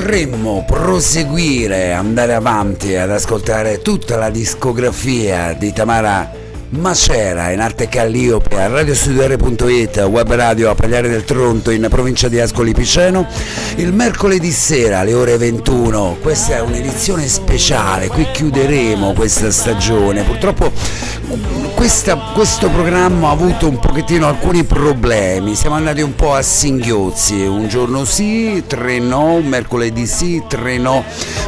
potremmo proseguire, andare avanti ad ascoltare tutta la discografia di Tamara Macera in arte Calliope a radiostudiare.it, web radio a Pagliare del Tronto in provincia di Ascoli Piceno. Il mercoledì sera alle ore 21 questa è un'edizione speciale qui chiuderemo questa stagione. Purtroppo questa, questo programma ha avuto un pochettino alcuni problemi. Siamo andati un po' a singhiozzi. Un giorno sì, tre no mercoledì sì, tre no.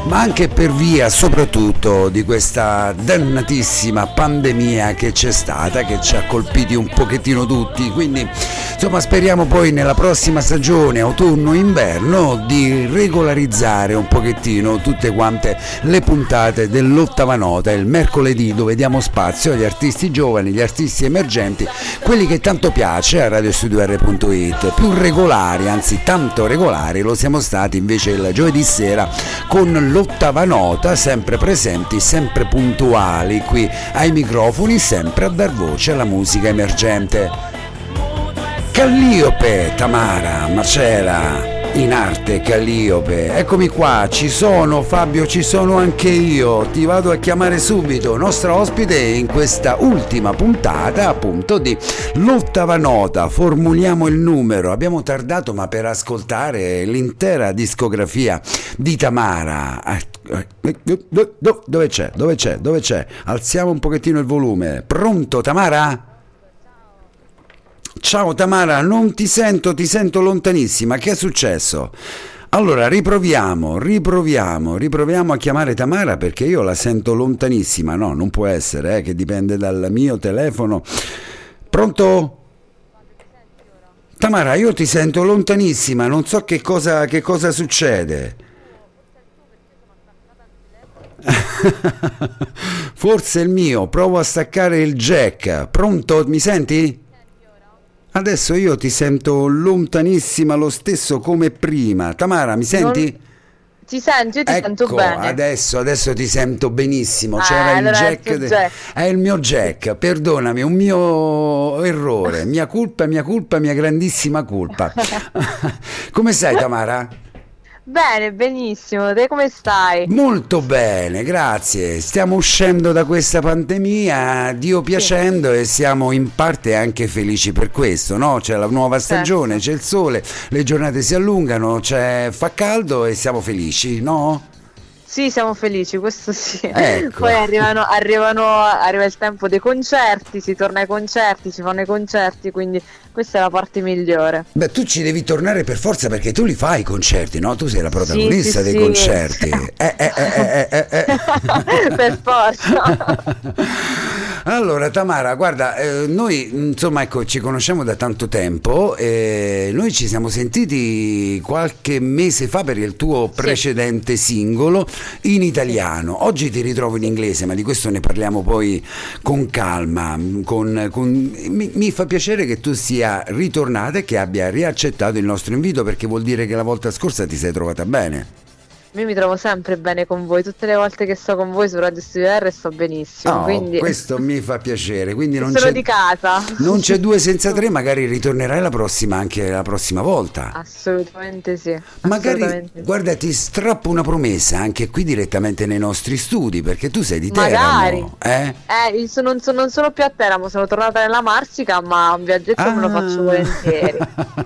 Ma anche per via soprattutto di questa dannatissima pandemia che c'è stata, che ci ha colpiti un pochettino tutti, quindi insomma speriamo poi nella prossima stagione, autunno-inverno, di regolarizzare un pochettino tutte quante le puntate dell'ottava nota, il mercoledì dove diamo spazio agli artisti giovani, gli artisti emergenti, quelli che tanto piace a radiostudio.it, più regolari, anzi tanto regolari lo siamo stati invece il giovedì sera con l'ottava nota, sempre presenti, sempre puntuali qui ai microfoni, sempre a dar voce alla musica emergente. Calliope, Tamara, Macera, in arte Calliope. Eccomi qua, ci sono Fabio, ci sono anche io. Ti vado a chiamare subito, nostra ospite in questa ultima puntata appunto di l'ottava nota. Formuliamo il numero. Abbiamo tardato ma per ascoltare l'intera discografia di Tamara. Dove c'è? Dove c'è? Dove c'è? Alziamo un pochettino il volume. Pronto Tamara? Ciao Tamara, non ti sento, ti sento lontanissima. Che è successo? Allora riproviamo, riproviamo, riproviamo a chiamare Tamara perché io la sento lontanissima. No, non può essere, eh, che dipende dal mio telefono. Pronto? Tamara, io ti sento lontanissima, non so che cosa, che cosa succede. Forse il mio, provo a staccare il jack. Pronto? Mi senti? Adesso io ti sento lontanissima lo stesso come prima. Tamara, mi senti? Non... Ti sento, io ti ecco, sento bene. Adesso, adesso ti sento benissimo. Ah, C'era il jack, il de... jack. È il mio jack, perdonami, un mio errore. Mia colpa, mia colpa, mia grandissima colpa. come sei Tamara? Bene, benissimo. Te come stai? Molto bene, grazie. Stiamo uscendo da questa pandemia, Dio piacendo, sì. e siamo in parte anche felici per questo, no? C'è la nuova certo. stagione, certo. c'è il sole, le giornate si allungano, fa caldo e siamo felici, no? Sì, siamo felici, questo sì. Ecco. Poi arrivano, arrivano, arriva il tempo dei concerti, si torna ai concerti, si fanno i concerti, quindi questa è la parte migliore. Beh, tu ci devi tornare per forza perché tu li fai i concerti, no? Tu sei la protagonista sì, sì, dei sì. concerti. eh, eh, eh, eh, eh, eh. per forza. Allora Tamara, guarda, eh, noi insomma ecco, ci conosciamo da tanto tempo, e noi ci siamo sentiti qualche mese fa per il tuo precedente singolo in italiano. Oggi ti ritrovo in inglese, ma di questo ne parliamo poi con calma. Con, con... Mi, mi, fa piacere che tu sia ritornata e che abbia riaccettato il nostro invito perché vuol dire che la volta scorsa ti sei trovata bene. Io mi trovo sempre bene con voi, tutte le volte che sto con voi su Radio Studio R sto benissimo. Oh, quindi... Questo mi fa piacere. Quindi non sono c'è, di casa. Non c'è due senza tre, magari ritornerai la prossima anche la prossima volta. Assolutamente sì. Magari, assolutamente sì. guarda, ti strappo una promessa anche qui direttamente nei nostri studi, perché tu sei di Teramo. Eh? eh sono, non, sono, non sono più a Teramo, sono tornata nella Marsica, ma un viaggetto ah. me lo faccio ah. volentieri.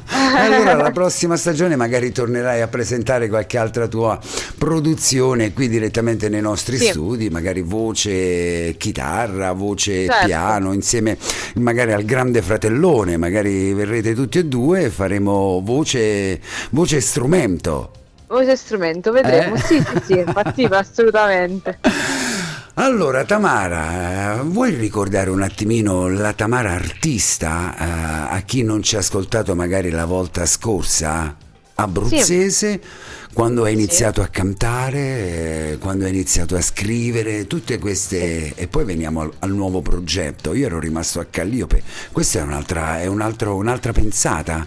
allora la prossima stagione magari tornerai a presentare qualche altra tua produzione qui direttamente nei nostri sì. studi, magari voce chitarra, voce certo. piano, insieme magari al grande fratellone, magari verrete tutti e due e faremo voce, voce strumento. Voce strumento, vedremo. Eh? Sì, sì, sì, infatti assolutamente. Allora, Tamara, vuoi ricordare un attimino la Tamara artista uh, a chi non ci ha ascoltato magari la volta scorsa? Abruzzese, sì quando hai iniziato sì. a cantare, eh, quando hai iniziato a scrivere, tutte queste... e poi veniamo al, al, nuovo progetto. Io ero rimasto a Calliope, questa è un'altra, è un altro, un'altra pensata.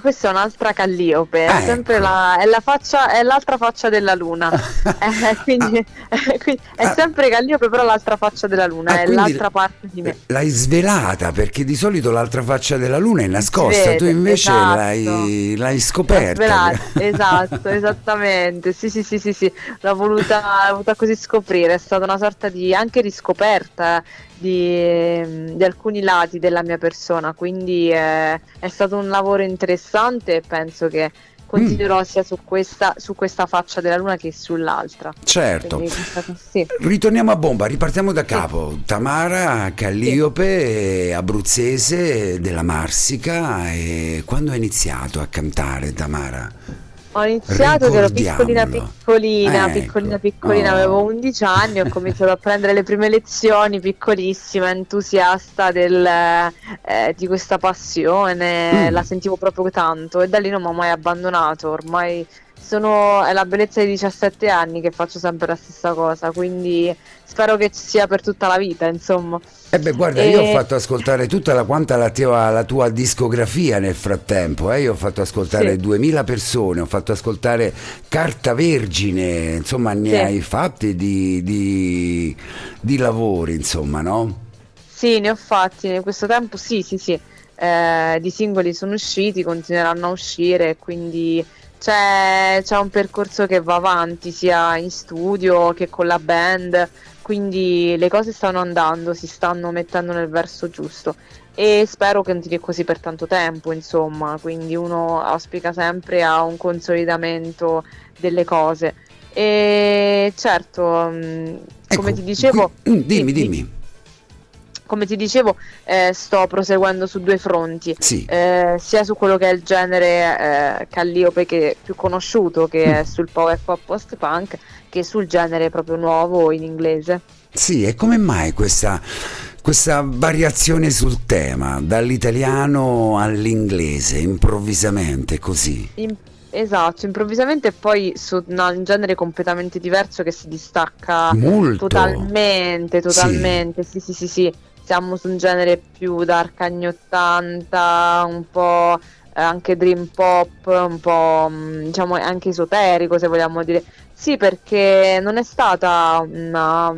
Questa è un'altra Calliope, è, ah, sempre ecco. la, è, la faccia, è l'altra faccia della luna. eh, quindi, ah. quindi, è ah. sempre Calliope, però l'altra faccia della luna, ah, è l'altra parte di me. L'hai svelata perché di solito l'altra faccia della luna è nascosta, vede, tu invece esatto. l'hai, l'hai, scoperta. esatto, esattamente. Sì, sì, sì, sì, sì. L'ho voluta, l'ho voluta così scoprire, è stata una sorta di anche riscoperta di, di, alcuni lati della mia persona, quindi è, è stato un lavoro interessante e penso che continuerò mm. sia su questa, su questa, faccia della luna che sull'altra. Certo. sì. Ritorniamo a bomba, ripartiamo da capo. Sì. Tamara Calliope, sì. abruzzese della Marsica. E quando hai iniziato a cantare, Tamara? Ho iniziato che ero piccolina piccolina, ecco. piccolina piccolina, oh. avevo 11 anni, ho cominciato a prendere le prime lezioni piccolissima, entusiasta del, eh, di questa passione, mm. la sentivo proprio tanto e da lì non mi ho mai abbandonato, ormai sono, è la bellezza di 17 anni che faccio sempre la stessa cosa, quindi spero che sia per tutta la vita, insomma. Eh beh, guarda, e... io ho fatto ascoltare tutta la, quanta la tua, la tua discografia nel frattempo, eh? io ho fatto ascoltare sì. 2000 persone, ho fatto ascoltare Carta Vergine, insomma ne sì. hai fatti di, di, di, lavori, insomma, no? Sì, ne ho fatti in questo tempo, sì, sì, sì, eh, di singoli sono usciti, continueranno a uscire, quindi c'è, c'è un percorso che va avanti sia in studio che con la band, quindi le cose stanno andando, si stanno mettendo nel verso giusto. E spero che continui così per tanto tempo, insomma, quindi uno auspica sempre a un consolidamento delle cose. E certo, mm, ecco, come ti dicevo... Qui, mm, dimmi, dimmi come ti dicevo, eh, sto proseguendo su due fronti, sì. eh, sia su quello che è il genere eh, Calliope che più conosciuto, che mm. è sul power pop post punk, che sul genere proprio nuovo in inglese. Sì, e come mai questa, questa variazione sul tema, dall'italiano all'inglese, improvvisamente così? In, esatto, improvvisamente poi su no, un genere completamente diverso che si distacca Molto. totalmente, totalmente, sì, sì, sì, sì. sì siamo su un genere più dark anni 80, un po' eh, anche dream pop, un po' mm, diciamo anche esoterico se vogliamo dire. Sì, perché non è stata una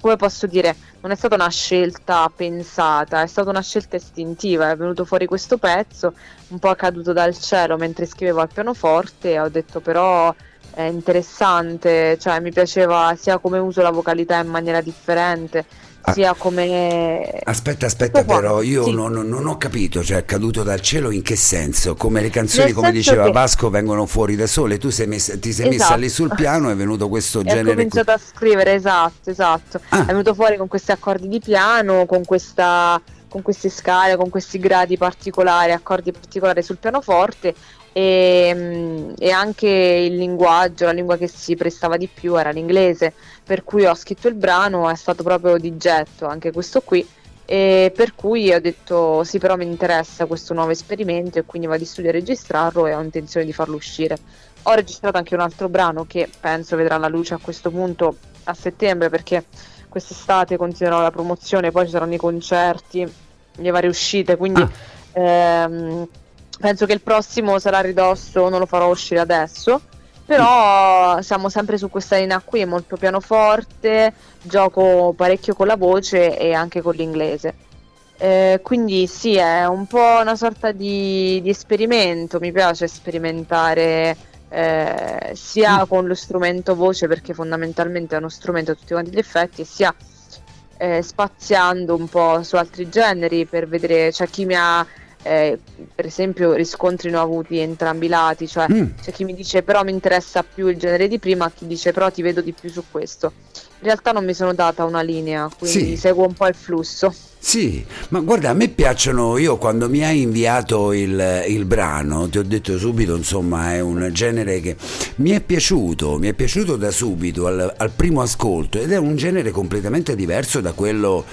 come posso dire, non è stata una scelta pensata, è stata una scelta istintiva, è venuto fuori questo pezzo, un po' caduto dal cielo mentre scrivevo al pianoforte ho detto però è interessante, cioè mi piaceva sia come uso la vocalità in maniera differente, Ah. sia come... Aspetta, aspetta, però io sì. non, non, ho capito, cioè è caduto dal cielo in che senso? Come le canzoni, Nel come diceva che... Vasco, vengono fuori da sole, tu sei messa, ti sei esatto. messa lì sul piano e è venuto questo e genere... Ho cominciato a scrivere, esatto, esatto. Ah. È venuto fuori con questi accordi di piano, con questa con queste scale, con questi gradi particolari, accordi particolari sul pianoforte e, e, anche il linguaggio, la lingua che si prestava di più era l'inglese, per cui ho scritto il brano, è stato proprio di getto anche questo qui e per cui ho detto sì però mi interessa questo nuovo esperimento e quindi vado di studio a registrarlo e ho intenzione di farlo uscire. Ho registrato anche un altro brano che penso vedrà la luce a questo punto a settembre perché quest'estate continuerò la promozione, poi ci saranno i concerti, le varie uscite, quindi... Ah. Ehm, penso che il prossimo sarà a ridosso, non lo farò uscire adesso. Però siamo sempre su questa linea qui, molto pianoforte, gioco parecchio con la voce e anche con l'inglese. Eh, quindi sì, è un po' una sorta di, di esperimento, mi piace sperimentare eh, sia mm. con lo strumento voce perché fondamentalmente è uno strumento a tutti quanti gli effetti, sia eh, spaziando un po' su altri generi per vedere, c'è cioè chi mi ha eh, per esempio riscontri ne ho avuti entrambi i lati, cioè mm. c'è chi mi dice però mi interessa più il genere di prima, chi dice però ti vedo di più su questo. In realtà non mi sono data una linea, quindi sì. seguo un po' il flusso. Sì, ma guarda, a me piacciono, io quando mi hai inviato il, il, brano, ti ho detto subito, insomma, è un genere che mi è piaciuto, mi è piaciuto da subito, al, al primo ascolto, ed è un genere completamente diverso da quello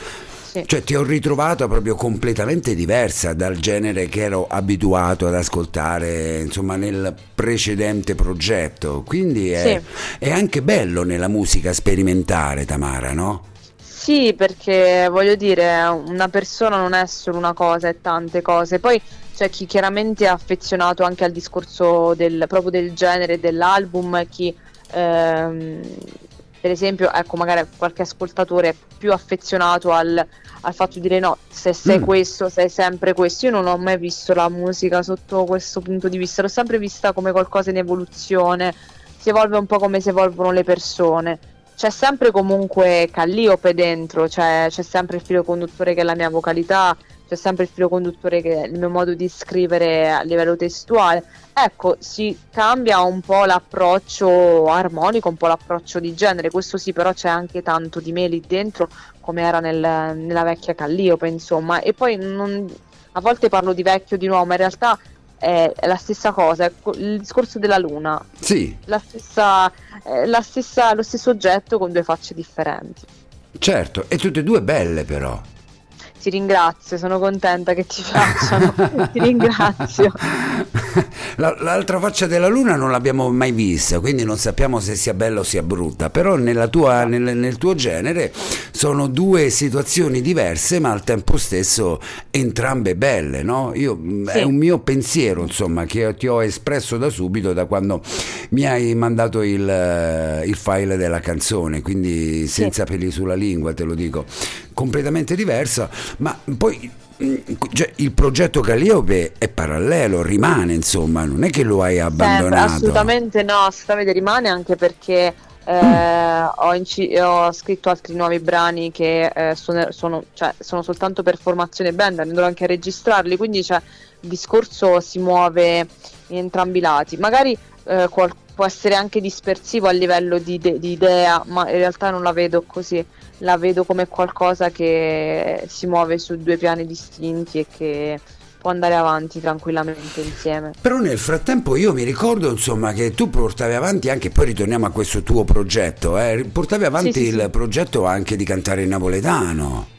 sì. Cioè ti ho ritrovata proprio completamente diversa dal genere che ero abituato ad ascoltare insomma nel precedente progetto. Quindi è, sì. è anche bello nella musica sperimentare, Tamara, no? Sì, perché voglio dire, una persona non è solo una cosa, è tante cose. Poi c'è chi chiaramente è affezionato anche al discorso del, proprio del genere dell'album, chi ehm, per esempio, ecco, magari qualche ascoltatore è più affezionato al, al fatto di dire no, se sei mm. questo, sei sempre questo. Io non ho mai visto la musica sotto questo punto di vista, l'ho sempre vista come qualcosa in evoluzione, si evolve un po' come si evolvono le persone. C'è sempre comunque Calliope dentro, cioè, c'è sempre il filo conduttore che è la mia vocalità, c'è sempre il filo conduttore che è il mio modo di scrivere a livello testuale. Ecco, si cambia un po' l'approccio armonico, un po' l'approccio di genere, questo sì, però c'è anche tanto di me lì dentro, come era nel, nella vecchia Calliope, insomma. E poi non, a volte parlo di vecchio di nuovo, ma in realtà è, la stessa cosa, il discorso della luna. Sì. La stessa, la stessa, lo stesso oggetto con due facce differenti. Certo, e tutte e due belle però ti ringrazio, sono contenta che ti piacciono, ti ringrazio. L'altra faccia della luna non l'abbiamo mai vista, quindi non sappiamo se sia bella o sia brutta, però tua, nel, nel, tuo genere sono due situazioni diverse ma al tempo stesso entrambe belle, no? Io, mm, sì. È un mio pensiero insomma che ti ho espresso da subito da quando mi hai mandato il, il file della canzone, quindi senza sì. peli sulla lingua te lo dico, completamente diversa ma poi mm, cioè, il progetto Calliope è parallelo, rimane insomma, non è che lo hai abbandonato. Sempre, assolutamente no, assolutamente rimane anche perché eh, ho, inci- ho, scritto altri nuovi brani che eh, sono, sono, cioè, sono, soltanto per formazione band, andrò anche a registrarli, quindi cioè, il discorso si muove in entrambi i lati. Magari eh, qual- può essere anche dispersivo a livello di, de- di idea, ma in realtà non la vedo così la vedo come qualcosa che si muove su due piani distinti e che può andare avanti tranquillamente insieme. Però nel frattempo io mi ricordo insomma che tu portavi avanti anche, poi ritorniamo a questo tuo progetto, eh, portavi avanti sì, sì, il sì. progetto anche di cantare in napoletano.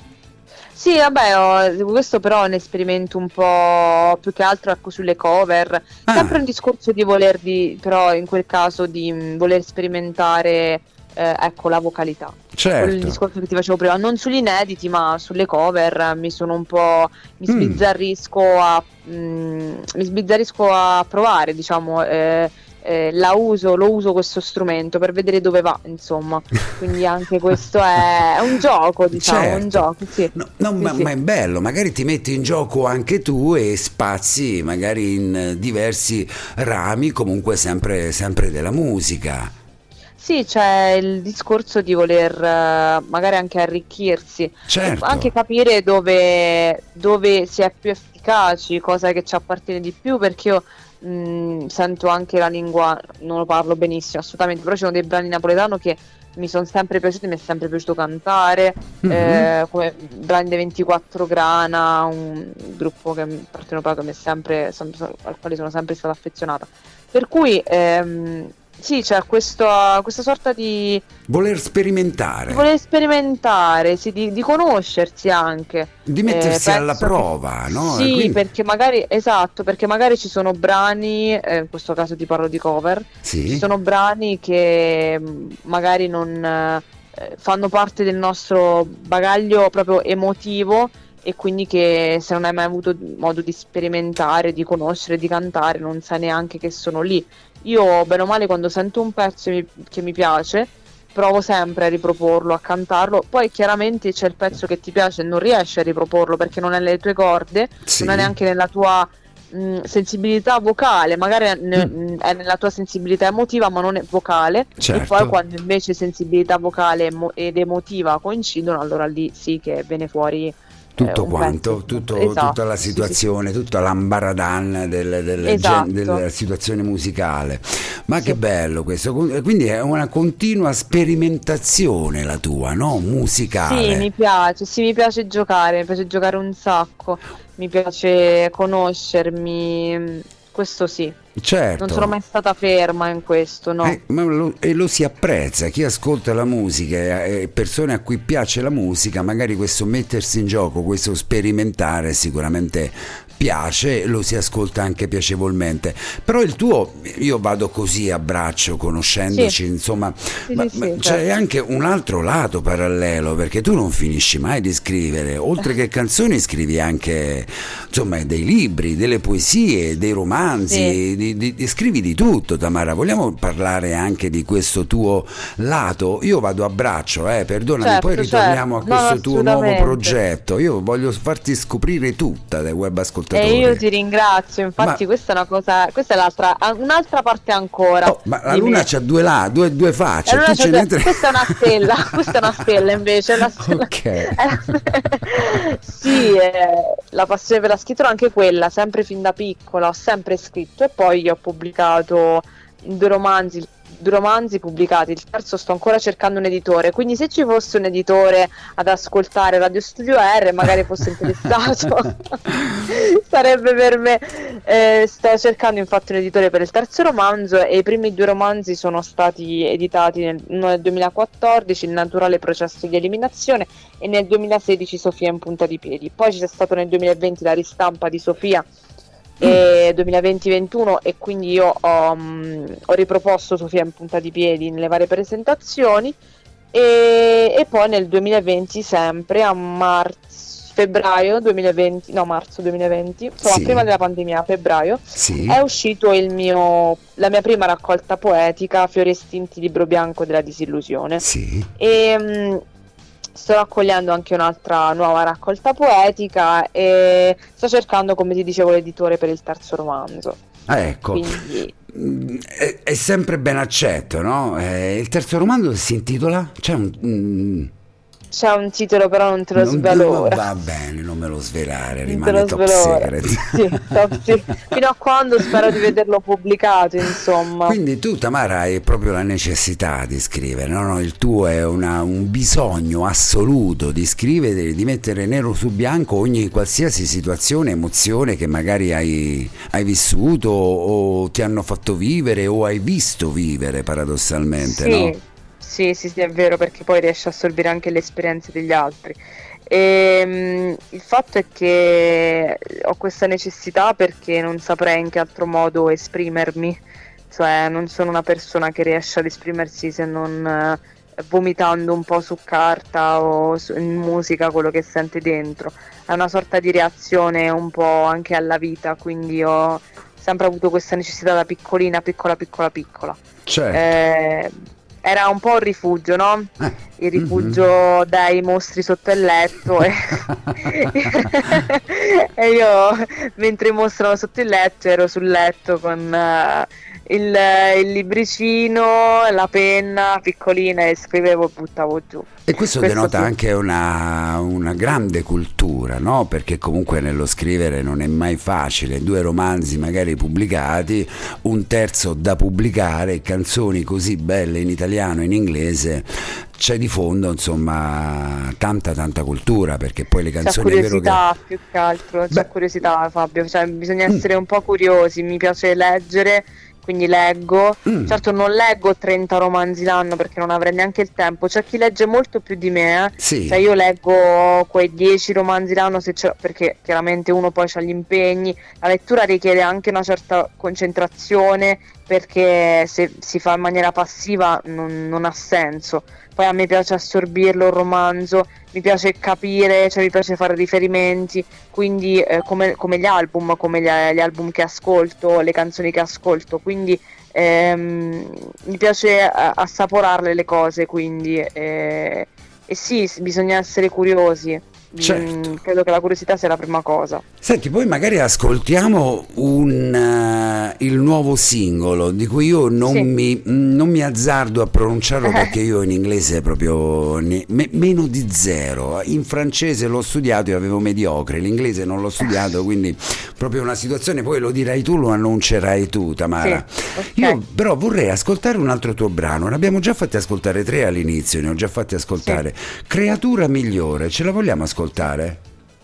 Sì, vabbè, ho, questo però è un esperimento un po' più che altro ecco, sulle cover. Ah. Sempre un discorso di voler, di, però in quel caso di mh, voler sperimentare eh, ecco, la vocalità. Certo. Il discorso che ti facevo prima, non sugli inediti, ma sulle cover mi sono un po'. mi mm. sbizzarrisco mm. a. Mm, mi sbizzarrisco a provare, diciamo. Eh, eh, la uso, lo uso questo strumento per vedere dove va, insomma. Quindi anche questo è, un gioco, diciamo, certo. un gioco, sì. No, no sì, ma, sì. ma, è bello, magari ti metti in gioco anche tu e spazi magari in diversi rami, comunque sempre, sempre della musica. Sì, c'è il discorso di voler uh, magari anche arricchirsi, certo. anche capire dove, dove, si è più efficaci, cosa che ci appartiene di più, perché io mh, mm, sento anche la lingua, non lo parlo benissimo assolutamente, però ci sono dei brani napoletano che mi sono sempre piaciuti, mi è sempre piaciuto cantare, mm-hmm. eh, come brani dei 24 Grana, un gruppo che che mi è sempre, sempre, al quale sono sempre stata affezionata. Per cui ehm, sì, c'è questa, questa sorta di... Voler sperimentare. Voler sperimentare, sì, di, di conoscersi anche. Di mettersi eh, alla prova, che... no? Sì, quindi... perché magari, esatto, perché magari ci sono brani, eh, in questo caso ti parlo di cover, sì. ci sono brani che mm, magari non eh, fanno parte del nostro bagaglio proprio emotivo e quindi che se non hai mai avuto modo di sperimentare, di conoscere, di cantare, non sai neanche che sono lì. Io, bene o male, quando sento un pezzo che mi piace, provo sempre a riproporlo, a cantarlo. Poi chiaramente c'è il pezzo che ti piace e non riesci a riproporlo perché non è nelle tue corde, sì. non è neanche nella tua mh, sensibilità vocale, magari è, mm. è, nella tua sensibilità emotiva, ma non è vocale. Certo. E poi quando invece sensibilità vocale ed emotiva coincidono, allora lì sì che viene fuori tutto quanto, tutto, esatto, tutta la situazione, sì, sì. tutta l'ambaradan del, del esatto. gen, della situazione musicale. Ma sì. che bello questo, quindi è una continua sperimentazione la tua, no? Musicale. Sì, mi piace, sì, mi piace giocare, mi piace giocare un sacco, mi piace conoscermi, questo sì. Certo. Non sono mai stata ferma in questo, no. Eh, lo, e lo si apprezza, chi ascolta la musica e persone a cui piace la musica, magari questo mettersi in gioco, questo sperimentare sicuramente piace lo si ascolta anche piacevolmente. Però il tuo, io vado così a braccio conoscendoci, sì. insomma, sì, ma, sì, ma c'è certo. anche un altro lato parallelo perché tu non finisci mai di scrivere, oltre che canzoni scrivi anche insomma dei libri, delle poesie, dei romanzi, di, di, di, scrivi di tutto Tamara, vogliamo parlare anche di questo tuo lato? Io vado a braccio, eh, perdonami, certo, poi ritorniamo certo. a questo no, tuo nuovo progetto, io voglio farti scoprire tutta dai web ascoltatori. E io ti ringrazio, infatti ma... questa è una cosa, questa è l'altra, un'altra parte ancora. Oh, ma la luna c'ha due, là, due, due facce, due... questa è una stella, questa è una stella invece. Una stella... Ok. sì, eh, la passione per la scrittura anche quella, sempre fin da piccola, ho sempre scritto e poi ho pubblicato due romanzi, due romanzi pubblicati, il terzo sto ancora cercando un editore, quindi se ci fosse un editore ad ascoltare Radio Studio R magari fosse interessato, sarebbe per me. Eh, sto cercando infatti un editore per il terzo romanzo e i primi due romanzi sono stati editati nel, nel 2014, Il naturale processo di eliminazione e nel 2016 Sofia in punta di piedi. Poi c'è stato nel 2020 la ristampa di Sofia e 2020-21 e quindi io ho, um, ho, riproposto Sofia in punta di piedi nelle varie presentazioni e, e poi nel 2020 sempre a marzo febbraio 2020 no marzo 2020 insomma sì. prima della pandemia febbraio sì. è uscito il mio la mia prima raccolta poetica Fiori estinti libro bianco della disillusione sì. e um, sto raccogliendo anche un'altra nuova raccolta poetica e sto cercando, come ti dicevo, l'editore per il terzo romanzo. Ah, ecco. Quindi... Mm, è, è, sempre ben accetto, no? Eh, il terzo romanzo si intitola? C'è un... Mm, c'è un titolo, però non te lo non, svelo. Va bene, non me lo svelare, rimane top secret. Sì, top secret. Fino a quando spero di vederlo pubblicato, insomma. Quindi tu, Tamara, hai proprio la necessità di scrivere, no? no il tuo è una, un bisogno assoluto di scrivere, di mettere nero su bianco ogni qualsiasi situazione, emozione che magari hai, hai vissuto o ti hanno fatto vivere o hai visto vivere paradossalmente, sì. no? Sì, sì, sì, è vero, perché poi riesce a assorbire anche le esperienze degli altri. E, um, il fatto è che ho questa necessità perché non saprei in che altro modo esprimermi, cioè non sono una persona che riesce ad esprimersi se non uh, vomitando un po' su carta o su, in musica quello che sente dentro. È una sorta di reazione un po' anche alla vita, quindi ho sempre avuto questa necessità da piccolina, piccola, piccola, piccola. Certo. Eh, era un po' un rifugio, no? Eh. Il rifugio mm-hmm. dai mostri sotto il letto e... e io mentre erano sotto il letto ero sul letto con uh, il, il, libricino, la penna piccolina e scrivevo e buttavo giù. E questo, questo denota sì. anche una, una, grande cultura, no? Perché comunque nello scrivere non è mai facile, due romanzi magari pubblicati, un terzo da pubblicare, canzoni così belle in italiano e in inglese, c'è di fondo insomma tanta tanta cultura perché poi le canzoni c'è curiosità che... più che altro c'è Beh. curiosità Fabio cioè, bisogna mm. essere mm. un po' curiosi mi piace leggere quindi leggo. Mm. Certo non leggo 30 romanzi l'anno perché non avrei neanche il tempo. C'è chi legge molto più di me. Eh. Sì. Cioè io leggo quei 10 romanzi l'anno perché chiaramente uno poi ha gli impegni. La lettura richiede anche una certa concentrazione perché se si fa in maniera passiva non, non ha senso poi a me piace assorbirlo il romanzo, mi piace capire, cioè mi piace fare riferimenti, quindi eh, come, come, gli album, come gli, gli, album che ascolto, le canzoni che ascolto, quindi ehm, mi piace assaporarle le cose, quindi eh, e sì, bisogna essere curiosi. Certo. Mm, credo che la curiosità sia la prima cosa. Senti, poi magari ascoltiamo un, uh, il nuovo singolo di cui io non, sì. mi, non mi, azzardo a pronunciarlo perché io in inglese proprio ne, me, meno di zero. In francese l'ho studiato e avevo mediocre, l'inglese non l'ho studiato, quindi proprio una situazione, poi lo dirai tu, lo annuncerai tu, Tamara. Sì, okay. Io però vorrei ascoltare un altro tuo brano, ne abbiamo già fatti ascoltare tre all'inizio, ne ho già fatti ascoltare. Sì. Creatura migliore, ce la vogliamo ascoltare?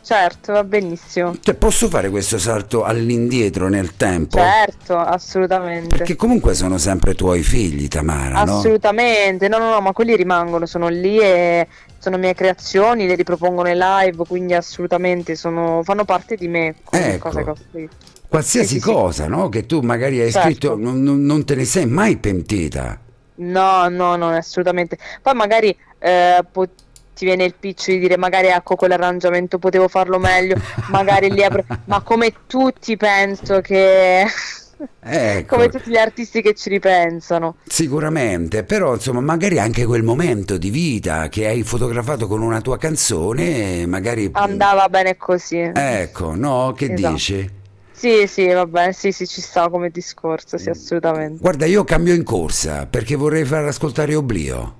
Certo, va benissimo. Cioè, posso fare questo salto all'indietro nel tempo? Certo, assolutamente. Perché comunque sono sempre tuoi figli, Tamara, no? Assolutamente, no, no, no, ma quelli rimangono, sono lì e sono mie creazioni, le ripropongo nei live, quindi assolutamente sono, fanno parte di me. Ecco. cosa che ho scritto. Qualsiasi Sì, sì, sì. cosa, no? Che tu magari hai Certo. scritto, non, non- te ne sei mai pentita. No, no, no, assolutamente. Poi magari eh, po- ti viene il pitch di dire magari ecco quell'arrangiamento potevo farlo meglio, magari lì apro- ma come tutti penso che Ecco, come tutti gli artisti che ci ripensano. sicuramente, però insomma magari anche quel momento di vita che hai fotografato con una tua canzone, magari... Andava bene così. Ecco, no? Che Esatto. dici? Sì, sì, vabbè, sì, sì, ci sta come discorso, sì, assolutamente. Guarda, io cambio in corsa perché vorrei far ascoltare Oblio.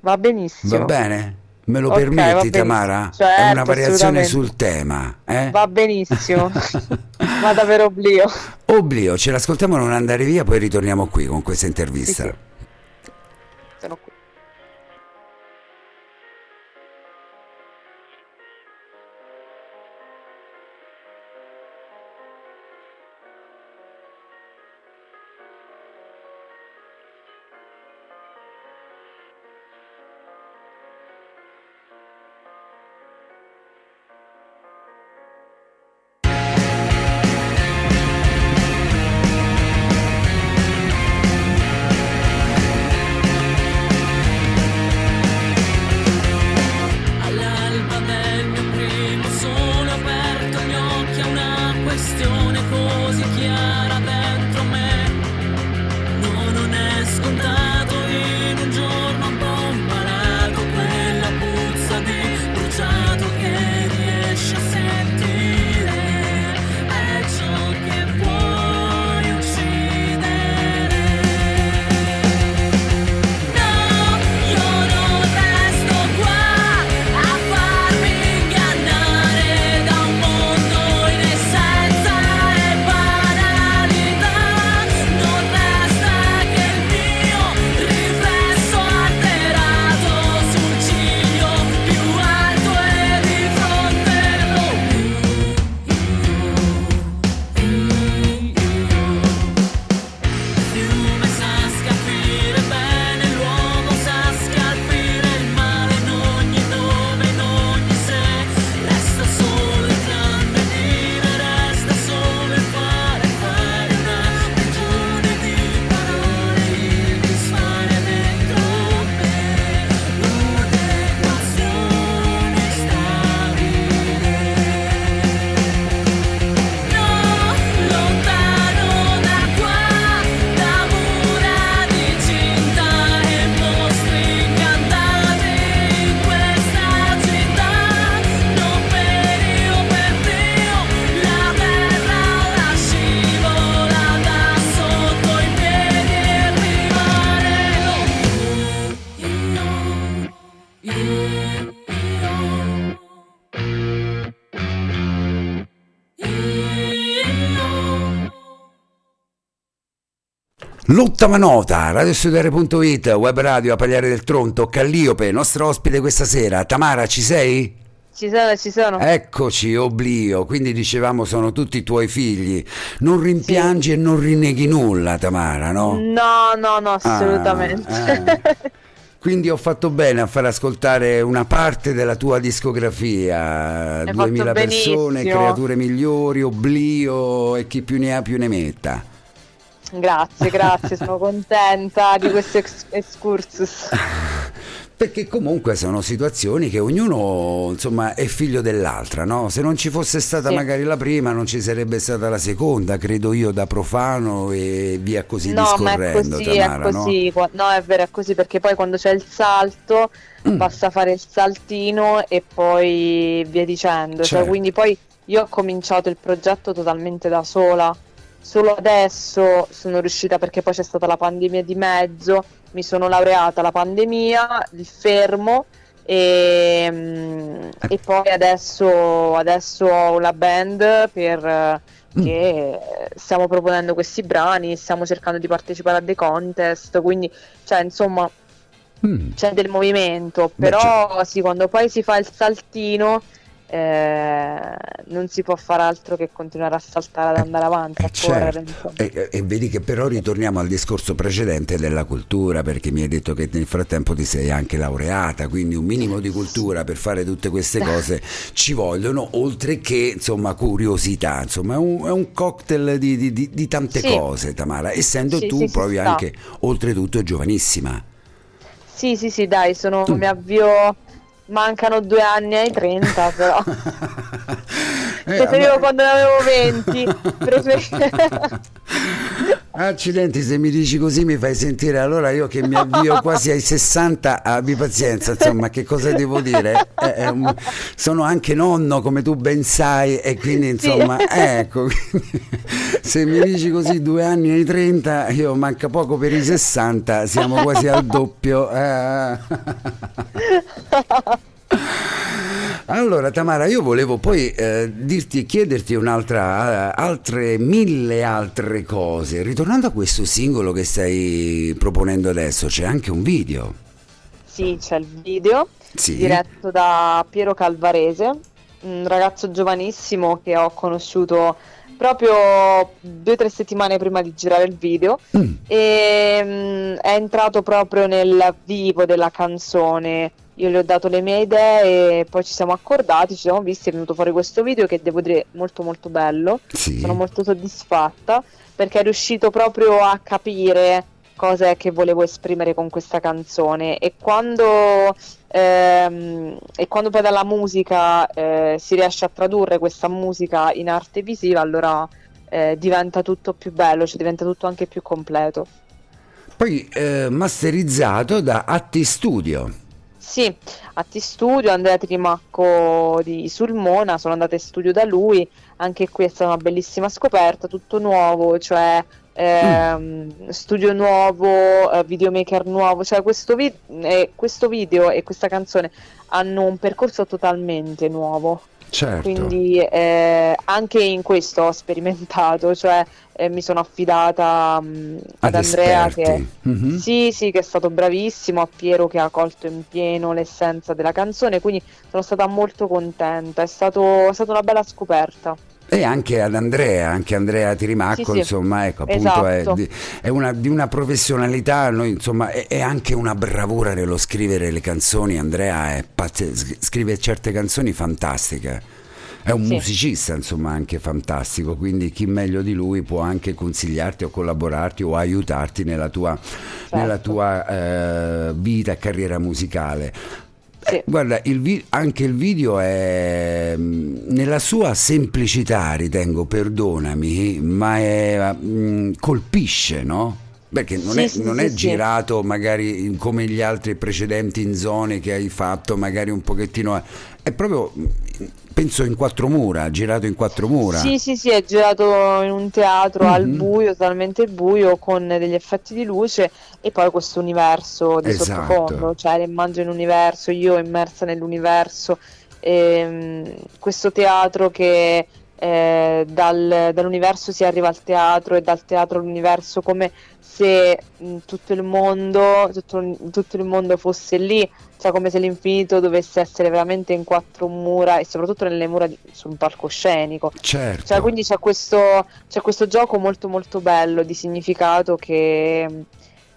Va benissimo. Va bene? Me lo Ok, va permetti. Tamara? È Certo, una variazione assolutamente. sul tema. Eh? Va benissimo. Vado per oblio. Oblio, ce l'ascoltiamo non andare via, poi ritorniamo qui con questa intervista. Sì, Sono L'ottava nota, radiostudere.it, web radio a Pagliare del Tronto, Calliope, nostro ospite questa sera. Tamara, ci sei? Ci sono, ci sono. Eccoci, Oblio, quindi dicevamo sono tutti i tuoi figli. Non rimpiangi e non rinneghi nulla, Tamara, no? No, no, no, assolutamente. Ah, eh. Quindi ho fatto bene a far ascoltare una parte della tua discografia, Hai 2000 fatto persone, creature migliori, Oblio e chi più ne ha più ne metta. Grazie, grazie, sono contenta di questo ex- excursus. Perché comunque sono situazioni che ognuno insomma è figlio dell'altra, no? Se non ci fosse stata Sì. magari la prima non ci sarebbe stata la seconda, credo io da profano e via così No, ma è discorrendo, così, Tamara, è no? così. qua- No? è vero, è così perché poi quando c'è il salto Mm. basta fare il saltino e poi via dicendo. Cioè, Certo. quindi poi io ho cominciato il progetto totalmente da sola. Solo adesso sono riuscita perché poi c'è stata la pandemia di mezzo, mi sono laureata la pandemia, il fermo e, mm, e poi adesso, adesso ho la band per, Mm. che stiamo proponendo questi brani, stiamo cercando di partecipare a dei contest, quindi cioè insomma Mm. c'è del movimento, Beh, però sì, quando poi si fa il saltino eh, non si può fare altro che continuare a saltare ad andare avanti, eh, a correre. Certo. E, e, vedi che però ritorniamo al discorso precedente della cultura, perché mi hai detto che nel frattempo ti sei anche laureata, quindi un minimo di cultura per fare tutte queste cose ci vogliono, oltre che insomma curiosità, insomma è un, è un cocktail di, di, di, di tante sì. cose Tamara, essendo sì, tu sì, proprio anche oltretutto giovanissima. Sì, sì, sì, dai, sono, mm. mi avvio Mancano due anni ai 30 però. eh, Preferivo ma... quando ne avevo 20. Preferivo... Accidenti, se mi dici così mi fai sentire allora io che mi avvio quasi ai 60, abbi pazienza, insomma, che cosa devo dire? Eh, eh, sono anche nonno, come tu ben sai, e quindi insomma, sì. ecco, se mi dici così due anni ai 30, io manca poco per i 60, siamo quasi al doppio. Eh. Allora Tamara, io volevo poi eh, dirti, chiederti un'altra, uh, altre mille altre cose. Ritornando a questo singolo che stai proponendo adesso, c'è anche un video. Sì, c'è il video sì. diretto da Piero Calvarese, un ragazzo giovanissimo che ho conosciuto proprio due o tre settimane prima di girare il video mm. e um, è entrato proprio nel vivo della canzone io le ho dato le mie idee e poi ci siamo accordati, ci siamo visti, è venuto fuori questo video che devo dire molto molto bello, sì. sono molto soddisfatta perché è riuscito proprio a capire cosa è che volevo esprimere con questa canzone e quando, ehm, e quando poi dalla musica eh, si riesce a tradurre questa musica in arte visiva allora eh, diventa tutto più bello, cioè diventa tutto anche più completo. Poi eh, masterizzato da Atti Studio. Sì, a T-Studio, Andrea Trimacco di Sulmona, sono andata in studio da lui, anche qui è stata una bellissima scoperta, tutto nuovo, cioè mm. studio nuovo, eh, videomaker nuovo, cioè questo, vi- eh, questo video e questa canzone hanno un percorso totalmente nuovo. Certo. Quindi eh, anche in questo ho sperimentato, cioè eh, mi sono affidata um, ad, ad Andrea che, mm-hmm. sì, sì, che è stato bravissimo, a Piero che ha colto in pieno l'essenza della canzone, quindi sono stata molto contenta, è, stato, è stata una bella scoperta. E anche ad Andrea, anche Andrea Tirimacco, sì, insomma, ecco, appunto esatto. è, è una, di una professionalità, noi, insomma, è, è, anche una bravura nello scrivere le canzoni. Andrea pazze, scrive certe canzoni fantastiche. È un sì. musicista, insomma, anche fantastico, quindi chi meglio di lui può anche consigliarti o collaborarti o aiutarti nella tua, certo. nella tua eh, vita e carriera musicale. Sì. Eh, guarda, il vi- anche il video è mm, nella sua semplicità, ritengo, perdonami, ma è, mh, mm, colpisce, no? Perché non, sì, è, sì, non è, girato magari come gli altri precedenti in zone che hai fatto, magari un pochettino. È proprio penso in quattro mura, girato in quattro mura. Sì, sì, sì, è girato in un teatro mm-hmm. al buio, totalmente buio, con degli effetti di luce e poi questo universo di esatto. sottofondo, cioè immagino un universo, io immersa nell'universo, ehm, questo teatro che eh, dal, dall'universo si arriva al teatro e dal teatro all'universo come se mh, tutto il mondo tutto, tutto, il mondo fosse lì cioè come se l'infinito dovesse essere veramente in quattro mura e soprattutto nelle mura di, su un palcoscenico. Certo. Cioè, quindi c'è questo, c'è questo gioco molto molto bello di significato che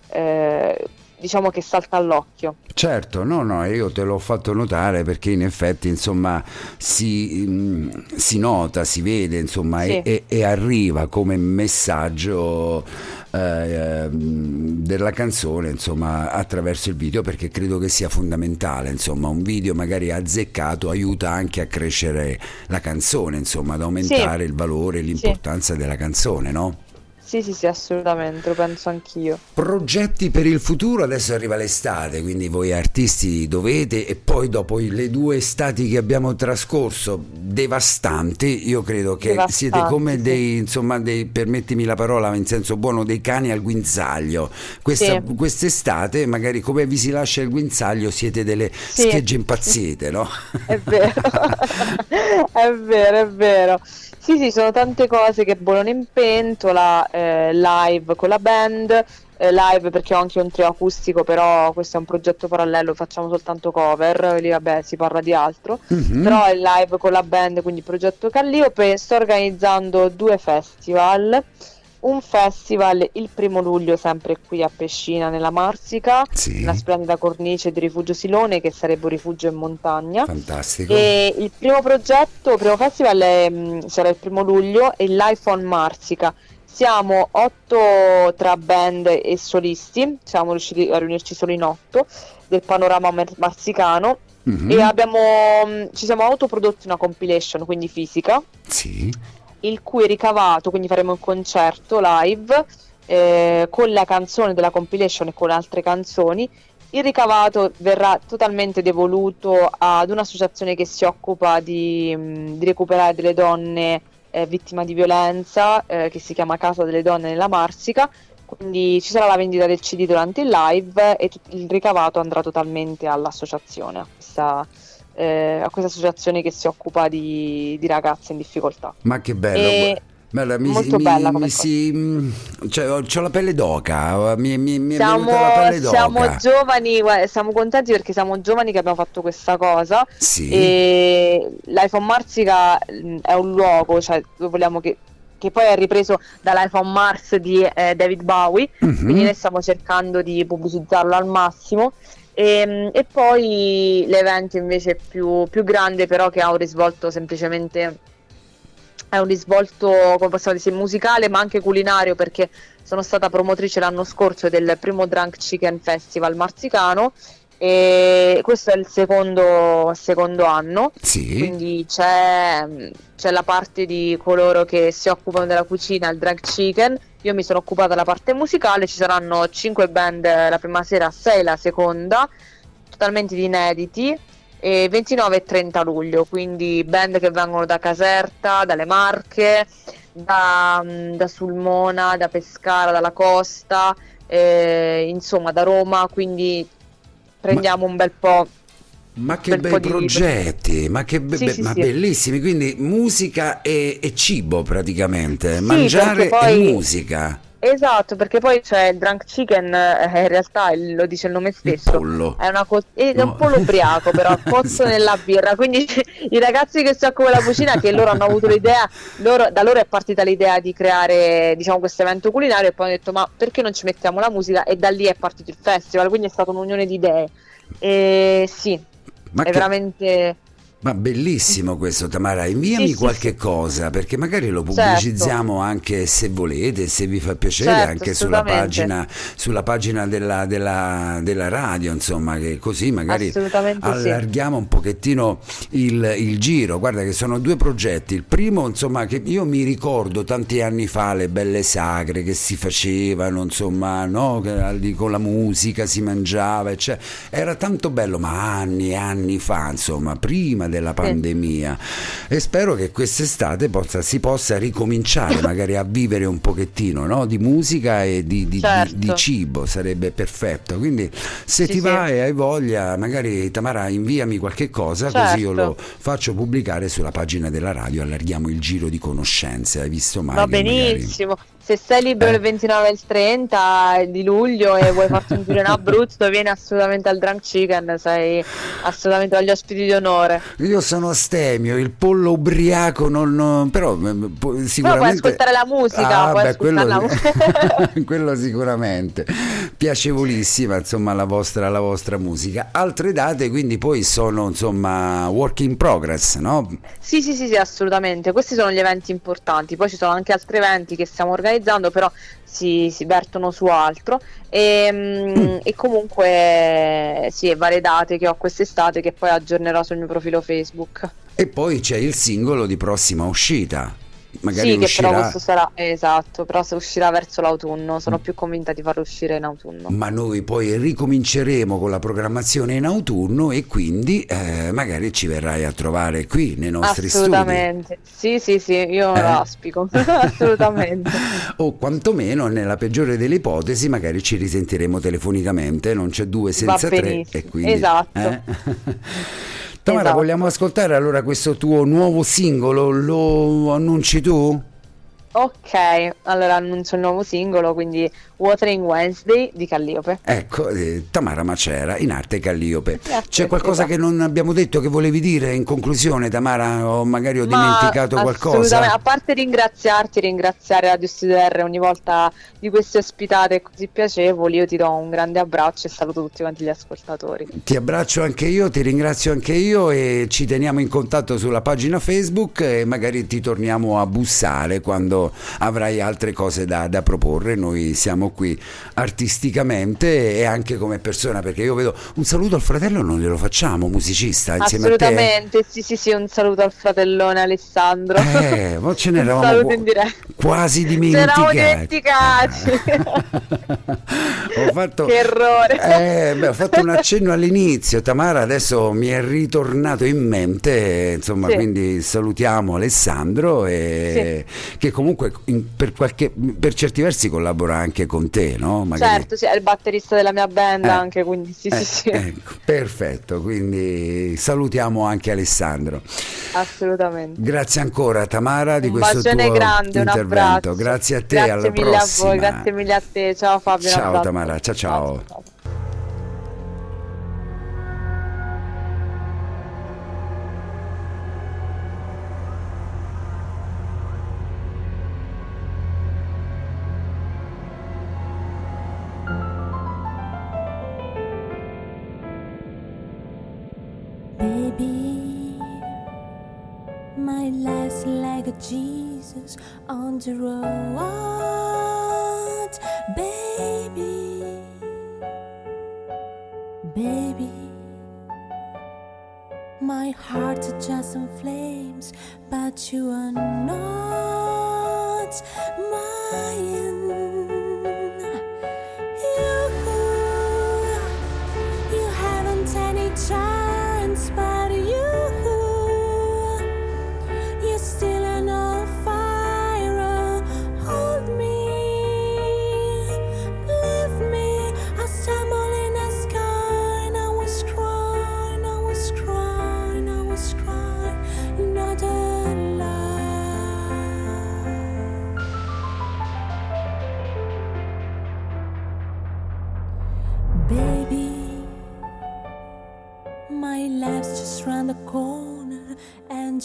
eh, diciamo che salta all'occhio. Certo, no, no, io te l'ho fatto notare perché in effetti insomma si, mm, si nota, si vede insomma sì. e, e, arriva come messaggio eh, della canzone insomma attraverso il video perché credo che sia fondamentale insomma un video magari azzeccato aiuta anche a crescere la canzone insomma ad aumentare sì. il valore e l'importanza sì. della canzone no? Sì, sì, sì, assolutamente, lo penso anch'io. Progetti per il futuro, adesso arriva l'estate, quindi voi artisti dovete, e poi dopo le due estati che abbiamo trascorso, devastanti, io credo che devastanti, siete come dei, insomma, dei, permettimi la parola in senso buono, dei cani al guinzaglio. Questa, sì. Quest'estate, magari come vi si lascia il guinzaglio, siete delle sì. schegge impazzite, no? È vero, è vero, è vero. Sì, sì, sono tante cose che bollono in pentola, eh, live con la band, eh, live perché ho anche un trio acustico, però questo è un progetto parallelo, facciamo soltanto cover, lì vabbè si parla di altro, Mhm. però è live con la band, quindi progetto Calliope, sto organizzando due festival, un festival il primo luglio sempre qui a Pescina nella Marsica, Sì, una splendida cornice di rifugio Silone che sarebbe un rifugio in montagna. fantastico. E il primo progetto, il primo festival è, mh, sarà il primo luglio e l'iPhone Marsica. Siamo otto tra band e solisti, siamo riusciti a riunirci solo in otto del panorama marsicano Mhm. e abbiamo, mh, ci siamo autoprodotti una compilation, quindi fisica, Sì, il cui ricavato, quindi faremo un concerto live eh, con la canzone della compilation e con altre canzoni. Il ricavato verrà totalmente devoluto ad un'associazione che si occupa di, mh, di recuperare delle donne eh, vittime di violenza, eh, che si chiama Casa delle Donne nella Marsica. Quindi ci sarà la vendita del CD durante il live e il ricavato andrà totalmente all'associazione, a questa, eh, a questa associazione che si occupa di, di ragazze in difficoltà. ma che bello. E- Bella, mi, molto mi- bella come mi si, mm, cioè, ho, la pelle d'oca, mi, mi, mi siamo, pelle d'oca. siamo giovani, guarda, siamo contenti perché siamo giovani che abbiamo fatto questa cosa Sì, e l'iPhone Marsica mh, è un luogo, cioè vogliamo che, che poi è ripreso dall'iPhone Mars di eh, David Bowie, Mhm. quindi noi stiamo cercando di pubblicizzarlo al massimo. E, e poi l'evento invece più, più grande però che ha un risvolto semplicemente è un risvolto come possiamo dire musicale ma anche culinario perché sono stata promotrice l'anno scorso del primo Drunk Chicken Festival marsicano e questo è il secondo, secondo anno sì, quindi c'è, c'è la parte di coloro che si occupano della cucina, il drag chicken. Io mi sono occupata della parte musicale, ci saranno 5 band la prima sera, 6 la seconda, totalmente di inediti. E 29 e 30 luglio, quindi band che vengono da Caserta, dalle Marche, da, da Sulmona, da Pescara, dalla costa, eh, insomma da Roma, quindi prendiamo un bel po'. Ma che bei progetti, ma, che be- Sì, be- sì, ma sì. bellissimi, quindi musica e, e cibo praticamente, mangiare poi- e musica, Esatto, perché poi c'è il drunk chicken, eh, in realtà il- lo dice il nome il stesso. pollo. È, una co- è No. un po' ubriaco, però pozzo nella birra. Quindi i ragazzi che si occupano della cucina, che loro hanno avuto l'idea, loro- da loro è partita l'idea di creare diciamo, questo evento culinario e poi hanno detto ma perché non ci mettiamo la musica? E da lì è partito il festival, quindi è stata un'unione di idee. E sì, Ma, è che- veramente... ma bellissimo questo Tamara, inviami Sì, qualche sì. cosa perché magari lo Certo. pubblicizziamo anche se volete, se vi fa piacere, Certo, anche sulla pagina, sulla pagina della, della- della radio, insomma, che così magari Assolutamente sì. allarghiamo un pochettino il, il giro. Guarda che sono due progetti. Il primo, insomma, che io mi ricordo tanti anni fa le belle sagre che si facevano, insomma, no? Con la musica si mangiava, eccetera. Era tanto bello, ma anni e anni fa, insomma, prima della pandemia. E spero che quest'estate possa- si possa ricominciare magari a vivere un pochettino no? di musica e di, di- di- Certo. di cibo, sarebbe perfetto. Quindi se Sì, ti va e hai voglia, magari Tamara inviami qualche cosa così io Certo. lo faccio pubblicare sulla pagina della radio, allarghiamo il giro di conoscenze. Hai visto mai? Va che magari- benissimo. Se sei libero Eh. il 29 e il 30 di luglio e vuoi farti un giro in Abruzzo, vieni assolutamente al Drunk Chicken, sei assolutamente agli ospiti di onore. Io sono astemio, il pollo ubriaco non, non- però eh, pu- sicuramente Però puoi ascoltare la musica, Ah, beh, ascoltare la quello, musica. quello sicuramente. Piacevolissima, insomma, la vostra, la vostra musica. Altre date quindi poi sono insomma work in progress, no? Sì, sì, sì, sì, assolutamente. Questi sono gli eventi importanti. Poi ci sono anche altri eventi che stiamo organizzando, però si, si vertono su altro. E, mm, e comunque, sì, varie date che ho quest'estate che poi aggiornerò sul mio profilo Facebook. E poi c'è il singolo di prossima uscita. Magari sì, che uscirà però questo sarà esatto, però se uscirà verso l'autunno, sono più convinta di farlo uscire in autunno. ma noi poi ricominceremo con la programmazione in autunno e quindi eh, magari ci verrai a trovare qui nei nostri studi. Assolutamente. Sì, sì, sì, io Eh? lo auspico. Assolutamente. O quantomeno, nella peggiore delle ipotesi, magari ci risentiremo telefonicamente, non c'è due senza tre e quindi... esatto. eh? Tamara, Esatto. vogliamo ascoltare allora questo tuo nuovo singolo? Lo annunci tu? Ok, allora annuncio il nuovo singolo, quindi Watering Wednesday di Calliope. Ecco, eh, Tamara Macera in arte Calliope. Grazie, C'è qualcosa esatto. che non abbiamo detto che volevi dire in conclusione, Tamara? O magari ho Ma dimenticato qualcosa? assolutamente, A parte ringraziarti, ringraziare Radio Studio R ogni volta di queste ospitate così piacevoli, io ti do un grande abbraccio e saluto tutti quanti gli ascoltatori. Ti abbraccio anche io, ti ringrazio anche io e ci teniamo in contatto sulla pagina Facebook e magari ti torniamo a bussare quando avrai altre cose da, da proporre. Noi siamo qui artisticamente e anche come persona perché io vedo un saluto al fratello non glielo facciamo, musicista insieme a te. Assolutamente, sì sì sì, un saluto al fratellone Alessandro. Eh, ma ce ne Un eravamo saluto qu- quasi Ce eravamo dimenticati. dimenticati. ho fatto, Che errore. Eh, beh, ho fatto un accenno all'inizio, Tamara adesso mi è ritornato in mente, insomma, Sì. quindi salutiamo Alessandro e che comunque in- per, qualche, per certi versi collabora anche con te, no? Magari- Certo, sì, è il batterista della mia band Eh. anche, quindi sì Eh, sì sì, ecco, perfetto, quindi salutiamo anche Alessandro. assolutamente. Grazie ancora Tamara di un questo tuo grande, intervento. Grazie a te, grazie alla mille prossima. a voi, grazie mille a te. Ciao Fabio. Ciao. Tamara, ciao, ciao. Baby, like Jesus on the road. Baby, baby, my heart's just in flames, but you are not mine. You,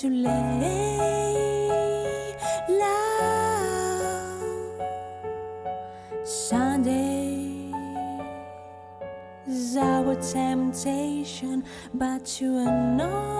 you lay low. Sunday. Is our temptation, but you are not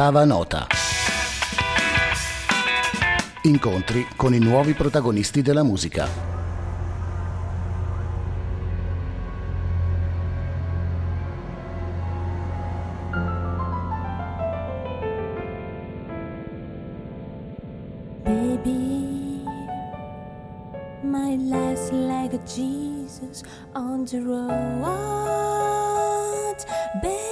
L'ottava nota. Incontri con i nuovi protagonisti della musica. Jesus on the road. Baby,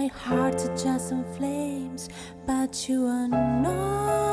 my heart's just in flames, but you are not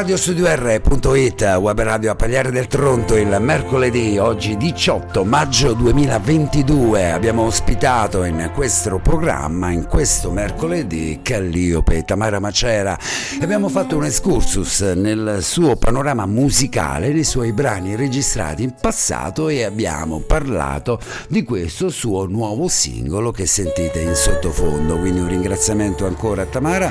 Radiostudio.it, web radio a Pagliare del Tronto, il mercoledì, oggi 18 maggio 2022, abbiamo ospitato in questo programma, in questo mercoledì, Calliope Tamara Macera e abbiamo fatto un excursus nel suo panorama musicale, nei suoi brani registrati in passato e abbiamo parlato di questo suo nuovo singolo che sentite in sottofondo, quindi un ringraziamento ancora a Tamara,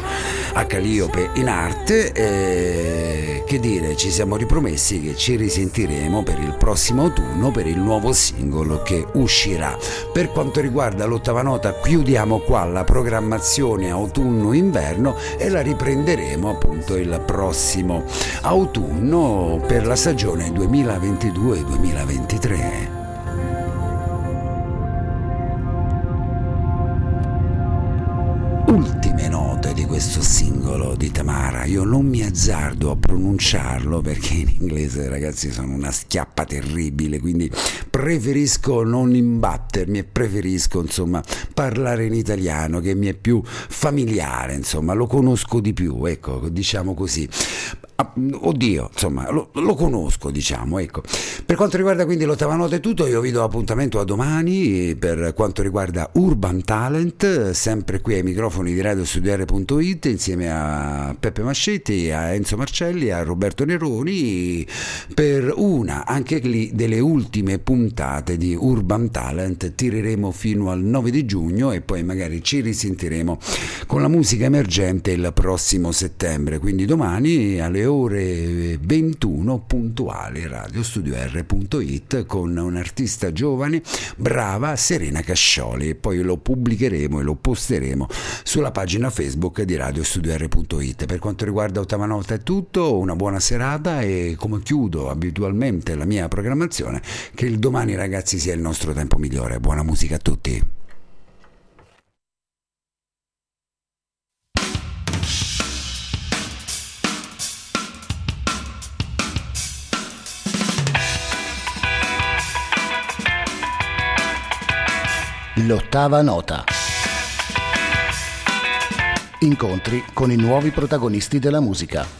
a Calliope in arte. E che dire, ci siamo ripromessi che ci risentiremo per il prossimo autunno per il nuovo singolo che uscirà. Per quanto riguarda l'ottava nota, chiudiamo qua la programmazione autunno-inverno e la riprenderemo appunto il prossimo autunno per la stagione 2022-2023. ultime note di questo singolo di Tamara. Io non mi azzardo a pronunciarlo perché in inglese, ragazzi, sono una schiappa terribile, quindi preferisco non imbattermi e preferisco, insomma, parlare in italiano che mi è più familiare, insomma, lo conosco di più, ecco, diciamo così. Ah, Oddio, insomma, lo, lo conosco, diciamo, ecco. Per quanto riguarda quindi l'ottava nota è tutto, io vi do appuntamento a domani per quanto riguarda Urban Talent, sempre qui ai microfoni di radiostudiare.it insieme a Peppe Mascetti, a Enzo Marcelli, a Roberto Neroni per una anche lì delle ultime puntate di Urban Talent. Tireremo fino al 9 di giugno e poi magari ci risentiremo con la musica emergente il prossimo settembre, quindi domani alle ore 21 puntuali radiostudio.r.it con un'artista giovane, brava, Serena Cascioli e poi lo pubblicheremo e lo posteremo sulla pagina Facebook di radiostudio.r.it. Per quanto riguarda Ottava Nota è tutto, una buona serata e come chiudo abitualmente la mia programmazione, che il domani ragazzi sia il nostro tempo migliore. Buona musica a tutti. L'ottava nota. Incontri con i nuovi protagonisti della musica.